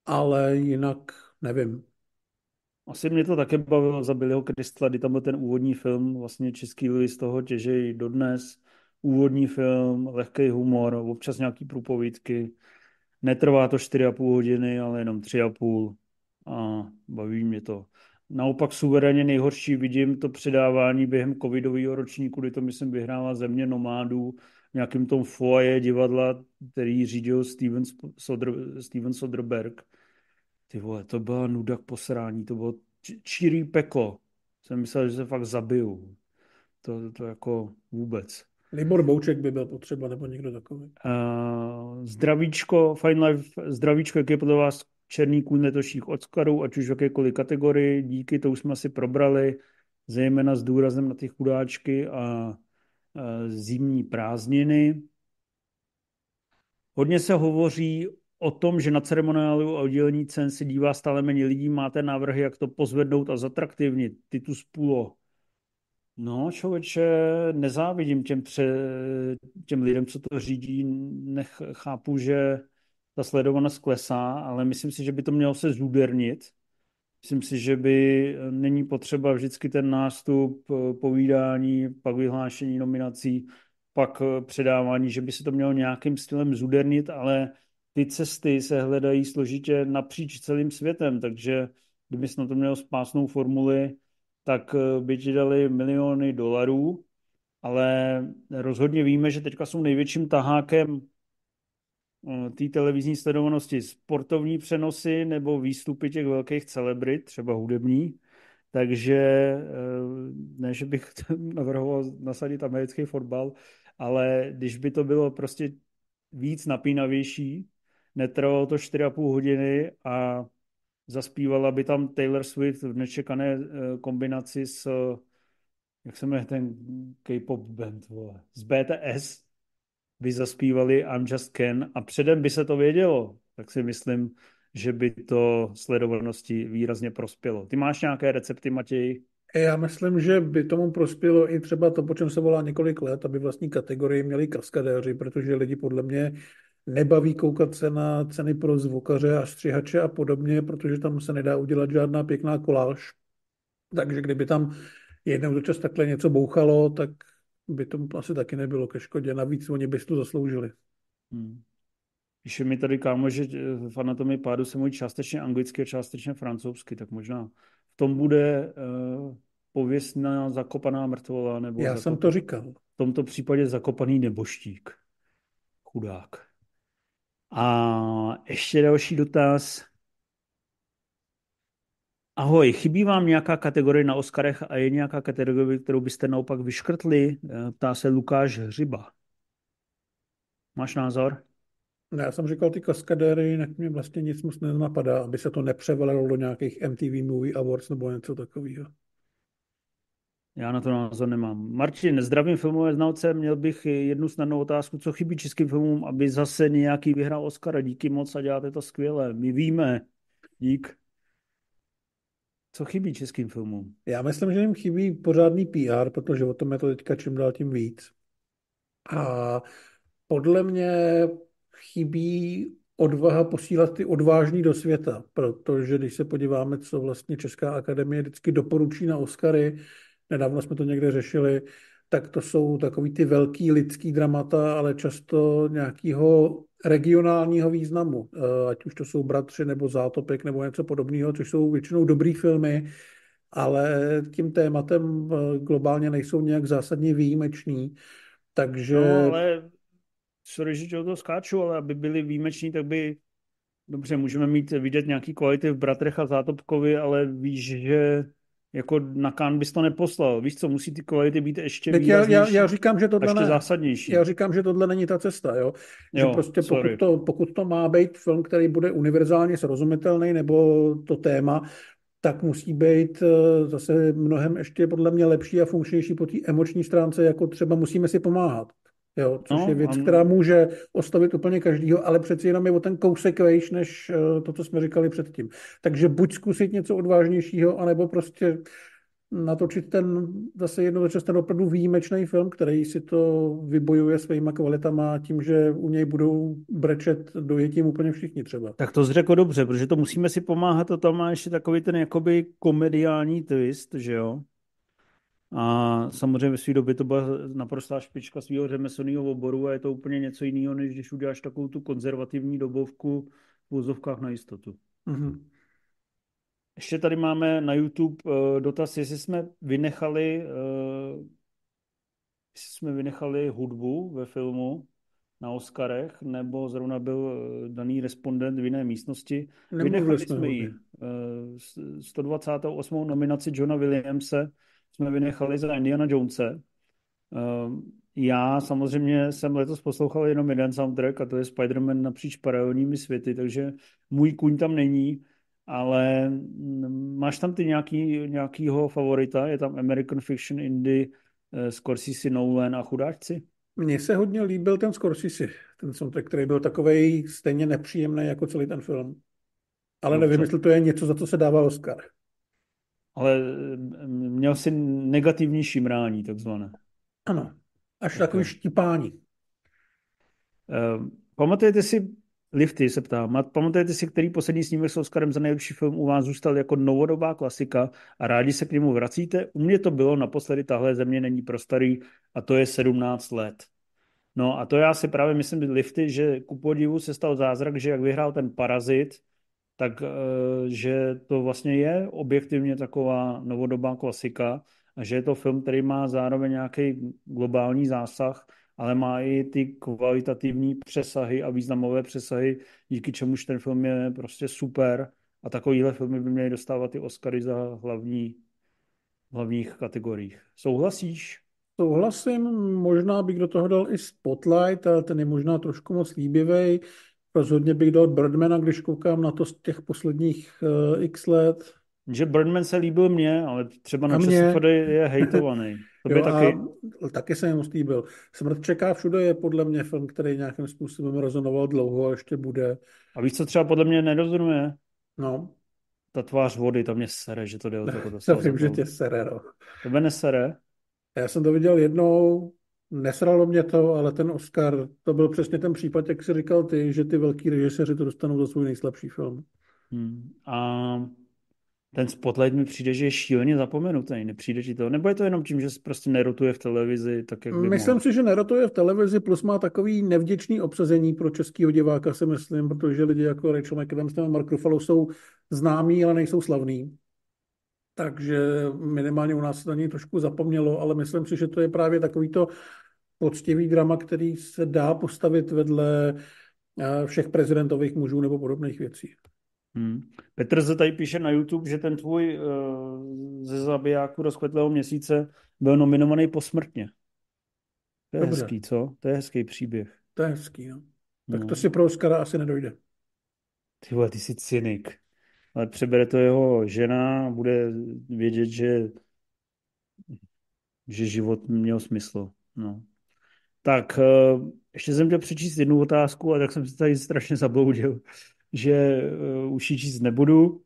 ale jinak nevím. Asi mě to také bavilo za Billyho Crystala, kdy tam byl ten úvodní film, vlastně český lidi z toho těžejí dodnes. Úvodní film, lehký humor, občas nějaký průpovídky. Netrvá to 4,5 hodiny, ale jenom 3,5 a baví mě to. naopak suverénně nejhorší vidím to předávání během covidového ročníku, kdy to, myslím, vyhrála země nomádů v nějakém tom foaje divadla, který řídil Steven, Sodr, Steven Soderberg. Ty vole, to byla nuda k posrání, to bylo čirý peklo. Jsem myslel, že se fakt zabiju. To, to jako vůbec. Libor Bouček by byl potřeba, nebo někdo takový. Uh, zdravíčko, Fine Life, zdravíčko, jak je podle vás černý kůň letošních Oscarů, ať už v jakékoliv kategorii, díky, to už jsme si probrali, zejména s důrazem na ty chudáčky a uh, zimní prázdniny. Hodně se hovoří o tom, že na ceremoniálu a udělení cen se dívá stále méně lidí. Máte návrhy, jak to pozvednout a zatraktivnit? Titus Pulo. No, člověče, nezávidím těm, pře, těm lidem, co to řídí. Nech, chápu, že ta sledovanost klesá, ale myslím si, že by to mělo se zúdernit. Myslím si, že by není potřeba vždycky ten nástup, povídání, pak vyhlášení nominací, pak předávání, že by se to mělo nějakým stylem zúdernit, ale ty cesty se hledají složitě napříč celým světem, takže kdyby na to měl spásnou formuli, tak eh, by ti dali miliony dolarů, ale rozhodně víme, že teďka jsou největším tahákem eh, té televizní sledovanosti sportovní přenosy nebo výstupy těch velkých celebrit, třeba hudební. Takže eh, ne, že bych navrhoval nasadit americký fotbal, ale když by to bylo prostě víc napínavější, netrvalo to 4,5 hodiny a zaspívala by tam Taylor Swift v nečekané eh, kombinaci s, jak se jmenuje ten K-pop band, vole, z BTS by zaspívali I'm Just Ken a předem by se to vědělo, tak si myslím, že by to sledovanosti výrazně prospělo. Ty máš nějaké recepty, Matěj? Já myslím, že by tomu prospělo i třeba to, po čem se volá několik let, aby vlastní kategorii měli kaskadéři, protože lidi podle mě nebaví koukat se na ceny pro zvukaře a střihače a podobně, protože tam se nedá udělat žádná pěkná koláž. Takže kdyby tam jednou do čas takhle něco bouchalo, tak by to asi taky nebylo ke škodě. Navíc oni by to zasloužili. Hmm. Píše mi tady kámo, že v anatomii pádu se mluví částečně anglicky a částečně francouzsky, tak možná v tom bude uh, pověstná zakopaná mrtvola. Nebo Já zakop... jsem to říkal. V tomto případě zakopaný neboštík. Chudák. A ještě další dotaz. Ahoj, chybí vám nějaká kategorie na Oscarech a je nějaká kategorie, kterou byste naopak vyškrtli? Eh, ptá se Lukáš Hřiba. Máš názor? Já jsem říkal ty kaskadéry, jinak mě vlastně nic moc nenapadá, aby se to nepřevalilo do nějakých MTV Movie Awards nebo něco takového. Já na to názor nemám. Martin, zdravím filmové znalce, měl bych jednu snadnou otázku, co chybí českým filmům, aby zase nějaký vyhrál Oscara. Díky moc a děláte to skvěle. My víme. Dík. Co chybí českým filmům? Já myslím, že jim chybí pořádný PR, protože o tom je to teďka čím dál tím víc. A podle mě chybí odvaha posílat ty odvážný do světa, protože když se podíváme, co vlastně Česká akademie vždycky doporučí na Oscary, nedávno jsme to někde řešili, tak to jsou takový ty velký lidský dramata, ale často nějakého regionálního významu, eh, ať už to jsou Bratři nebo Zátopek nebo něco podobného, což jsou většinou dobrý filmy, ale tím tématem eh, globálně nejsou nějak zásadně výjimeční. Takže... No, ale sorry, že to skáču, ale aby byli výjimeční, tak by dobře, můžeme mít vidět nějaký kvality v Bratrech a Zátopkovi, ale víš, že jako na Kán bys to neposlal. Víš co, musí ty kvality být ještě tak já, já, já, říkám, že tohle ještě ne, zásadnější. Já říkám, že tohle není ta cesta, jo. Že jo, prostě pokud to, pokud to má být film, který bude univerzálně srozumitelný, nebo to téma, tak musí být eh, zase mnohem ještě podle mě lepší a funkčnější po té emoční stránce, jako třeba musíme si pomáhat. Jo, což no, je věc, která může oslovit úplně každýho, ale přeci jenom je o ten kousek vejš, než eh, to, co jsme říkali předtím. Takže buď zkusit něco odvážnějšího, anebo prostě natočit ten zase jedno čas ten opravdu výjimečný film, který si to vybojuje svýma kvalitama tím, že u něj budou brečet dojetím úplně všichni třeba. Tak to zřekl dobře, protože to musíme si pomáhat a tam má ještě takový ten jakoby komediální twist, že jo? A samozřejmě ve své době to byla naprostá špička svého řemeslného oboru a je to úplně něco jiného, než když uděláš takovou tu konzervativní dobovku v vozovkách na jistotu. Mm-hmm. Ještě tady máme na YouTube uh, dotaz, jestli jsme vynechali, uh, jestli jsme vynechali hudbu ve filmu na Oscarech, nebo zrovna byl daný respondent v jiné místnosti. Nemluvili Vynechali jsme ji. Uh, 128. nominaci Johna Williamse jsme vynechali za Indiana Jonese. Uh, já samozřejmě jsem letos poslouchal jenom jeden soundtrack a to je Spider-Man napříč paralelními světy, takže můj kuň tam není, ale mm, máš tam ty nějaký, nějakýho favorita? Je tam American Fiction, Indie, eh, Scorsese, Nolan a chudáčci? Mně se hodně líbil ten Scorsese, ten soundtrack, který byl takovej stejně nepříjemný jako celý ten film. Ale nevím, Dobře. jestli to je něco, za co se dává Oscar. Ale eh, měl jsi negativní šimrání, takzvané. Ano, až Ok. takový štípání. Uh, pamatujete si, Lifty se ptá, ma- pamatujete si, který poslední snímek s Oscarem za nejlepší film u vás zůstal jako novodobá klasika a rádi se k němu vracíte? U mě to bylo naposledy Tahle země není pro starý a to je 17 let. No a to já si právě myslím, Lifty, že ku podivu se stal zázrak, že jak vyhrál ten Parazit, tak eh, že to vlastně je objektivně taková novodobá klasika a že je to film, který má zároveň nějaký globální zásah, ale má i ty kvalitativní přesahy a významové přesahy, díky čemuž ten film je prostě super a takovýhle filmy by měly dostávat ty Oscary za hlavní, hlavních kategoriích. Souhlasíš? Souhlasím, možná bych do toho dal i Spotlight, ale ten je možná trošku moc líbivý. Rozhodně bych dal Birdmana, když koukám na to z těch posledních uh, x let. Že Birdman se líbil mně, ale třeba na. ČSFD je hejtovaný. To by Jo, taky... a taky se moc líbil. Smrt čeká všude je podle mě film, který nějakým způsobem rezonoval dlouho a ještě bude. A víš, co třeba podle mě nerozumuje? No, Ta tvář vody, to mě sere, že to jde o to, to vím, že to. tě sere, no. Tebe nesere? Já jsem to viděl jednou, nesralo mě to, ale ten Oscar, to byl přesně ten případ, jak jsi říkal ty, že ty velký režiséři to dostanou za svůj nejslabší film. Hmm. A ten Spotlight mi přijde, že je šíleně zapomenutý. Nepřijde ti to? Nebo je to jenom tím, že se prostě nerotuje v televizi, tak jak by Myslím mohl? si, že nerotuje v televizi, plus má takový nevděčný obsazení pro českýho diváka, si myslím, protože lidi jako Rachel McAdams a Mark Ruffalo jsou známí, ale nejsou slavní. Takže minimálně u nás se na něj trošku zapomnělo, ale myslím si, že to je právě takový to poctivý drama, který se dá postavit vedle eh, všech prezidentových mužů nebo podobných věcí. Hmm. Petr se tady píše na YouTube, že ten tvůj uh, ze zabijáku rozkvetlého měsíce byl nominovaný posmrtně. To je Dobře. hezký, co? To je hezký příběh. To je hezký, no. Tak No. to si pro Oscara asi nedojde. Ty vole, ty jsi cynik. Ale přebere to jeho žena bude vědět, že, že život měl smysl. No. Tak, eh, ještě jsem chtěl přečíst jednu otázku, a tak jsem se tady strašně zabloudil, že eh, už ji číst nebudu.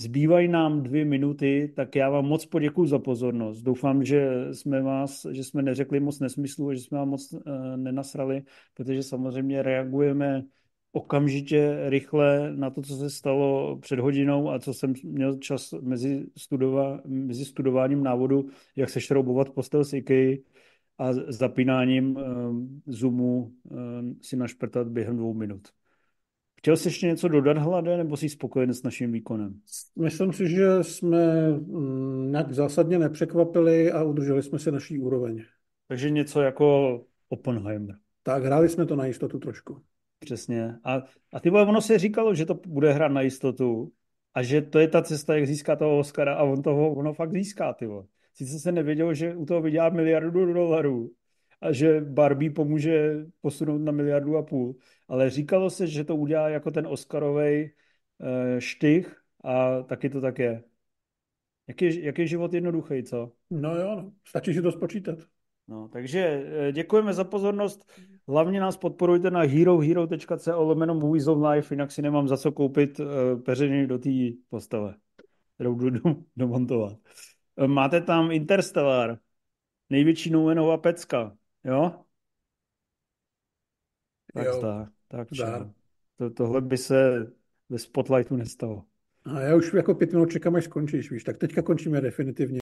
Zbývají nám dvě minuty, tak já vám moc poděkuji za pozornost. Doufám, že jsme vás, že jsme neřekli moc nesmyslů, že jsme vám moc uh, nenasrali, protože samozřejmě reagujeme okamžitě rychle na to, co se stalo před hodinou a co jsem měl čas mezi, studova, mezi studováním návodu, jak se šroubovat postel s IKEA a zapínáním uh, Zoomu uh, si našprtat během dvou minut. Chtěl jsi ještě něco dodat, Hlade, nebo jsi spokojen s naším výkonem? Myslím si, že jsme mm, nějak zásadně nepřekvapili a udrželi jsme si naší úroveň. Takže něco jako Oppenheimer. Tak hráli jsme to na jistotu trošku. Přesně. A, a ty vole, ono se říkalo, že to bude hrát na jistotu a že to je ta cesta, jak získá toho Oscara a on toho, ono fakt získá, ty vole. Sice se nevěděl, že u toho vydělá miliardu dolarů a že Barbie pomůže posunout na miliardu a půl, ale říkalo se, že to udělá jako ten Oscarový uh, štych a taky to tak je. Jak je, jak je život jednoduchý, co? No jo, no. stačí si to spočítat. No, takže eh, děkujeme za pozornost. Hlavně nás podporujte na herohero.co lomeno Movies of Life, jinak si nemám za co koupit uh, peřiny do té postele, kterou budu domontovat. Eh, Máte tam Interstellar, největší Nolanova pecka, jo? Tak Jo, tak čau. To, tohle by se ve Spotlightu nestalo. A já už jako pět minut čekám, až skončíš, víš, tak teďka končíme definitivně.